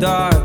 dark.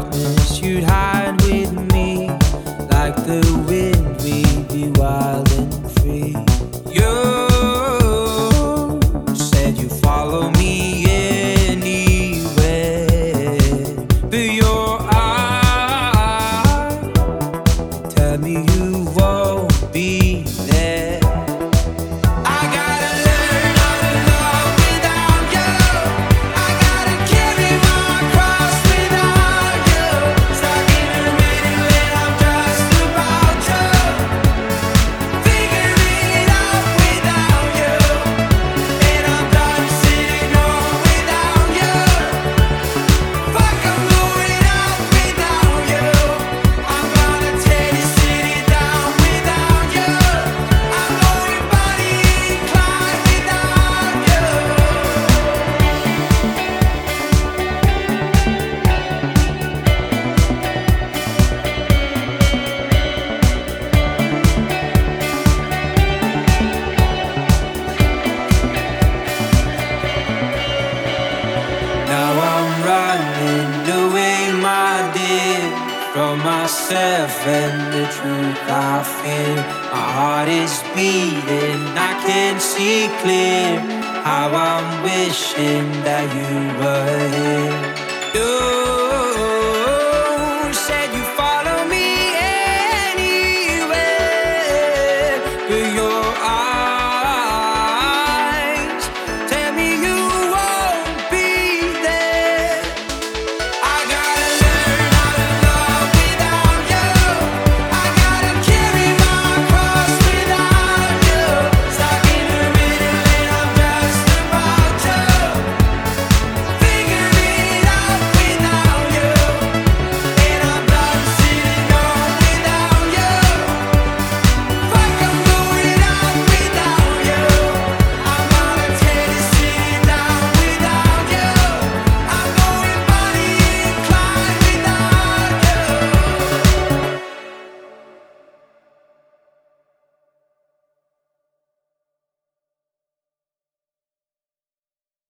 from myself and the truth I feel. My heart is beating, I can see clear how I'm wishing that you were here. You